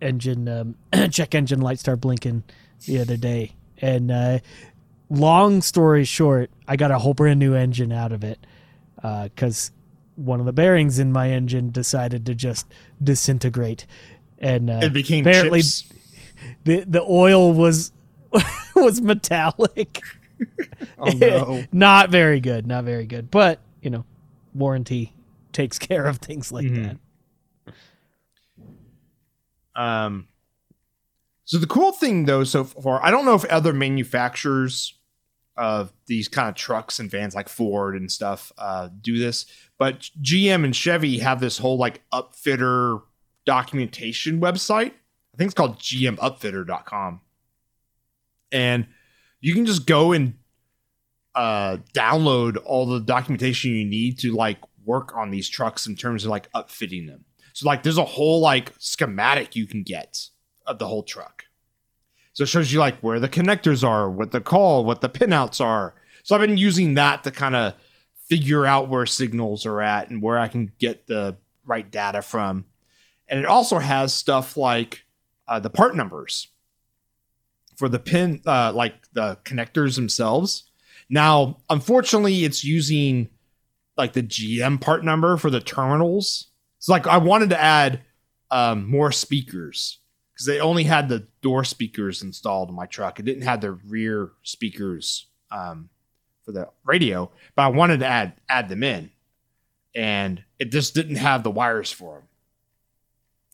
engine um, check engine light start blinking the other day, and uh, long story short, I got a whole brand new engine out of it because one of the bearings in my engine decided to just disintegrate, and uh, It became apparently chips. the the oil was was metallic. Oh no. not very good, not very good. But you know, warranty takes care of things like Mhm. that. Um, so the cool thing though, so far, I don't know if other manufacturers of these kind of trucks and vans like Ford and stuff uh, do this, but GM and Chevy have this whole like upfitter documentation website. I think it's called gmupfitter.com. And you can just go and uh, download all the documentation you need to like work on these trucks in terms of like upfitting them. So like there's a whole like schematic you can get of the whole truck. So it shows you like where the connectors are, what the call, what the pinouts are. So I've been using that to kind of figure out where signals are at and where I can get the right data from. And it also has stuff like uh, the part numbers for the pin, uh, like the connectors themselves. Now, unfortunately, it's using like the GM part number for the terminals. It's like I wanted to add um, more speakers because they only had the door speakers installed in my truck. It didn't have the rear speakers um, for the radio, but I wanted to add add them in, and it just didn't have the wires for them.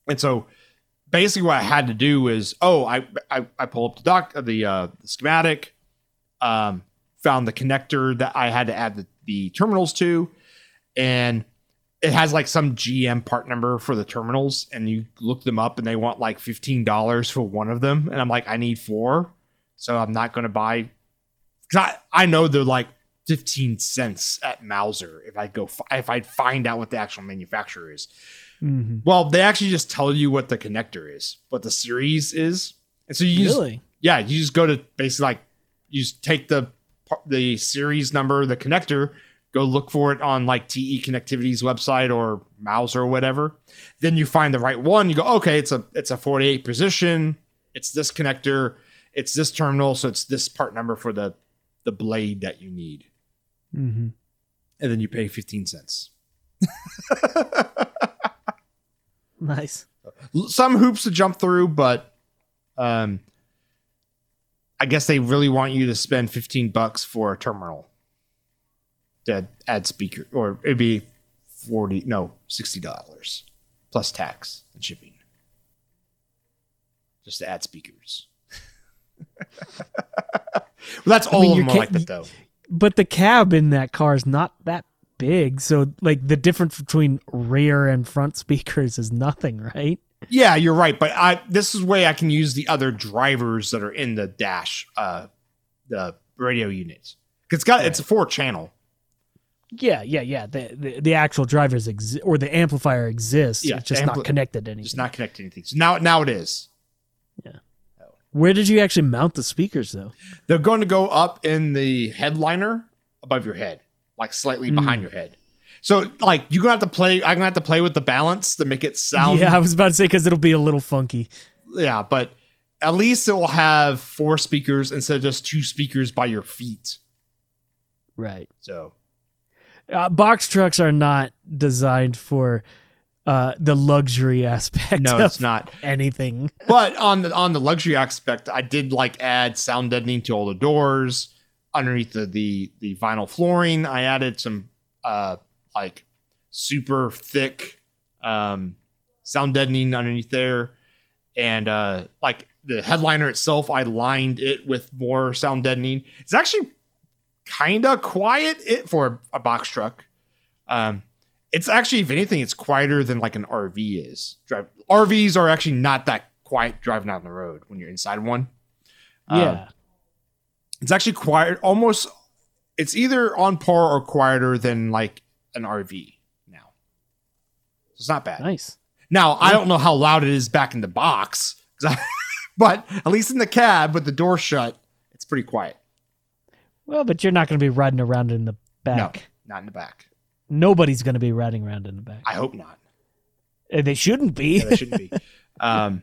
And so, basically, what I had to do is, oh, I I, I pull up the doc the, uh, the schematic, um, found the connector that I had to add the, the terminals to, and it has like some GM part number for the terminals, and you look them up, and they want like fifteen dollars for one of them, and I'm like, I need four, so I'm not going to buy. Cause I, I know they're like fifteen cents at Mouser if I go if I find out what the actual manufacturer is. Mm-hmm. Well, they actually just tell you what the connector is, what the series is, and so you just Really? yeah, you just go to basically like you just take the the series number, the connector, go look for it on like TE Connectivity's website or Mouse or whatever. Then you find the right one. You go, okay, it's a it's a 48 position. It's this connector. It's this terminal. So it's this part number for the the blade that you need, Mm-hmm. and then you pay 15 cents. Nice. some hoops to jump through, but um, I guess they really want you to spend 15 bucks for a terminal to add speaker, or it'd be 40, no, $60 plus tax and shipping just to add speakers. well, that's all mean, of them are ca- like that, though. But the cab in that car is not that big, so like the difference between rear and front speakers is nothing, right? Yeah, you're right, but I this is way I can use the other drivers that are in the dash, uh, the radio units. 'Cause It's got it's a four channel. Yeah, yeah, yeah. The the, the actual drivers exist, or the amplifier exists. Yeah, it's just ampli- not connected to anything. It's not connected to anything. So now now it is. Yeah. Where did you actually mount the speakers, though? They're going to go up in the headliner above your head, like slightly Mm. behind your head. So like you're gonna have to play. I'm gonna have to play with the balance to make it sound. yeah, I was about to say because it'll be a little funky. yeah, but at least it will have four speakers instead of just two speakers by your feet. Right. So Uh, box trucks are not designed for uh, the luxury aspect no, it's not. anything. but on the on the luxury aspect, I did like add sound deadening to all the doors underneath the the, the vinyl flooring. I added some uh, like super thick um, sound deadening underneath there, and uh, like the headliner itself, I lined it with more sound deadening. It's actually kind of quiet it for a, box truck. Um, it's actually, if anything, it's quieter than like an RV is. Drive RVs are actually not that quiet driving down the road when you're inside one. Um, Yeah. it's actually quiet, almost. It's either on par or quieter than like an RV now. So it's not bad. nice. Now I don't know how loud it is back in the box, I- but at least in the cab with the door shut, it's pretty quiet. Well, but you're not going to be riding around in the back. No, not in the back. Nobody's going to be riding around in the back. I hope not. Uh, They shouldn't be. Yeah, that shouldn't be. Um,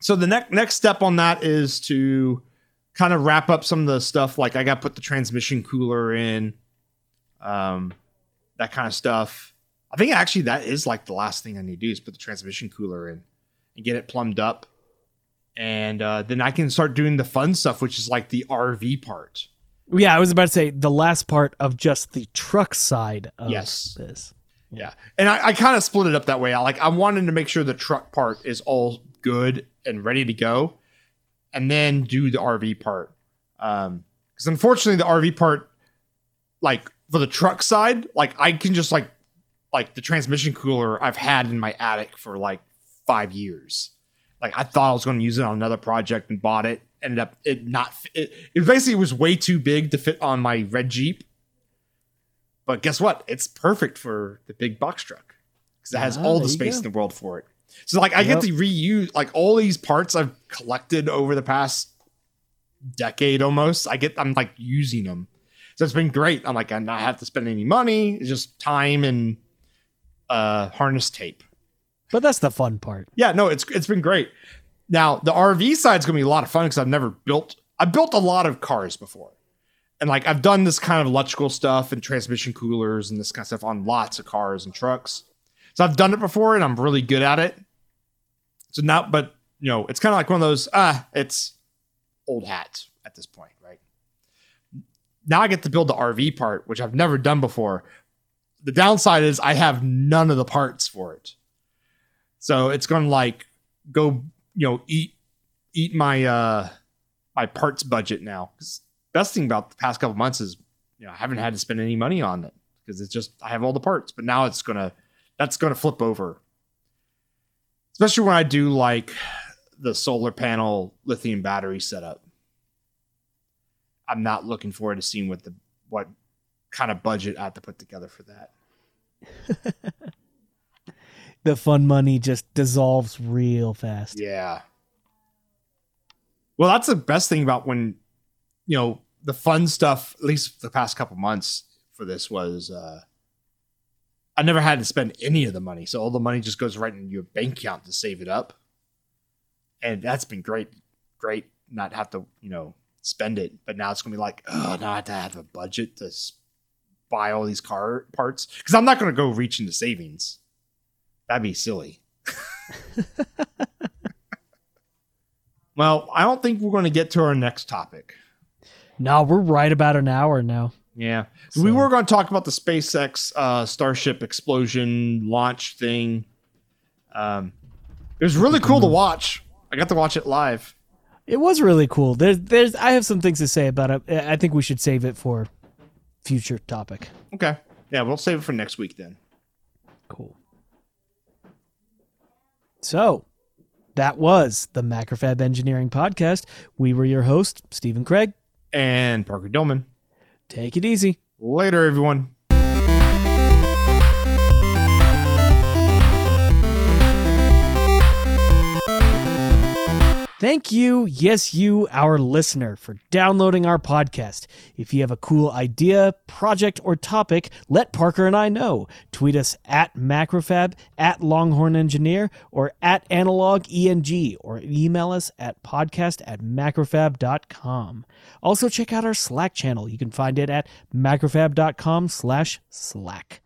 so the next next step on that is to kind of wrap up some of the stuff. Like I got to put the transmission cooler in, um, that kind of stuff. I think actually that is like the last thing I need to do is put the transmission cooler in and get it plumbed up, and uh, then I can start doing the fun stuff, which is like the RV part. Yeah, I was about to say the last part of just the truck side of Yes. this. Yeah, and I, I kind of split it up that way. I like I wanted to make sure the truck part is all good and ready to go, and then do the RV part. Um, because unfortunately, the RV part, like for the truck side, like I can just like like the transmission cooler I've had in my attic for like five years. Like I thought I was going to use it on another project and bought it. Ended up it not it, it basically was way too big to fit on my red Jeep. But guess what? It's perfect for the big box truck because it has Ah, all the space in the world for it. So like I Yep. get to reuse like all these parts I've collected over the past decade almost. I get I'm like using them. So it's been great. I'm like I not have to spend any money. It's just time and uh harness tape. But that's the fun part. Yeah, no, it's it's been great. Now the RV side is gonna be a lot of fun because I've never built. I built a lot of cars before, and like I've done this kind of electrical stuff and transmission coolers and this kind of stuff on lots of cars and trucks. So I've done it before, and I'm really good at it. So now, but you know, it's kind of like one of those. Ah, it's old hat at this point, right? Now I get to build the RV part, which I've never done before. The downside is I have none of the parts for it. So it's going to like go, you know, eat eat my uh my parts budget now. 'Cause best thing about the past couple months is, you know, I haven't had to spend any money on it because it's just I have all the parts. But now it's gonna that's gonna flip over, especially when I do like the solar panel lithium battery setup. I'm not looking forward to seeing what the what kind of budget I have to put together for that. The fun money just dissolves real fast. Yeah. Well, that's the best thing about when, you know, the fun stuff, at least the past couple months for this was uh I never had to spend any of the money. So all the money just goes right into your bank account to save it up. And that's been great. Great not have to, you know, spend it. But now it's gonna be like, oh now I have to have a budget to buy all these car parts. Because I'm not gonna go reach into savings. That'd be silly. Well, I don't think we're going to get to our next topic. No, we're right about an hour now. Yeah. we were going to talk about the SpaceX uh, Starship explosion launch thing. Um, it was really cool to watch. I got to watch it live. It was really cool. There's, there's, I have some things to say about it. I think we should save it for future topic. Okay. Yeah, we'll save it for next week then. Cool. So, that was the Macrofab Engineering Podcast. We were your host, Stephen Kraig. And Parker Dolman. Take it easy. Later, everyone. Thank you, yes, you, our listener, for downloading our podcast. If you have a cool idea, project, or topic, let Parker and I know. Tweet us at Macrofab, at Longhorn Engineer, or at Analog ENG, or email us at podcast at macrofab.com. Also, check out our Slack channel. You can find it at macrofab.com slash Slack.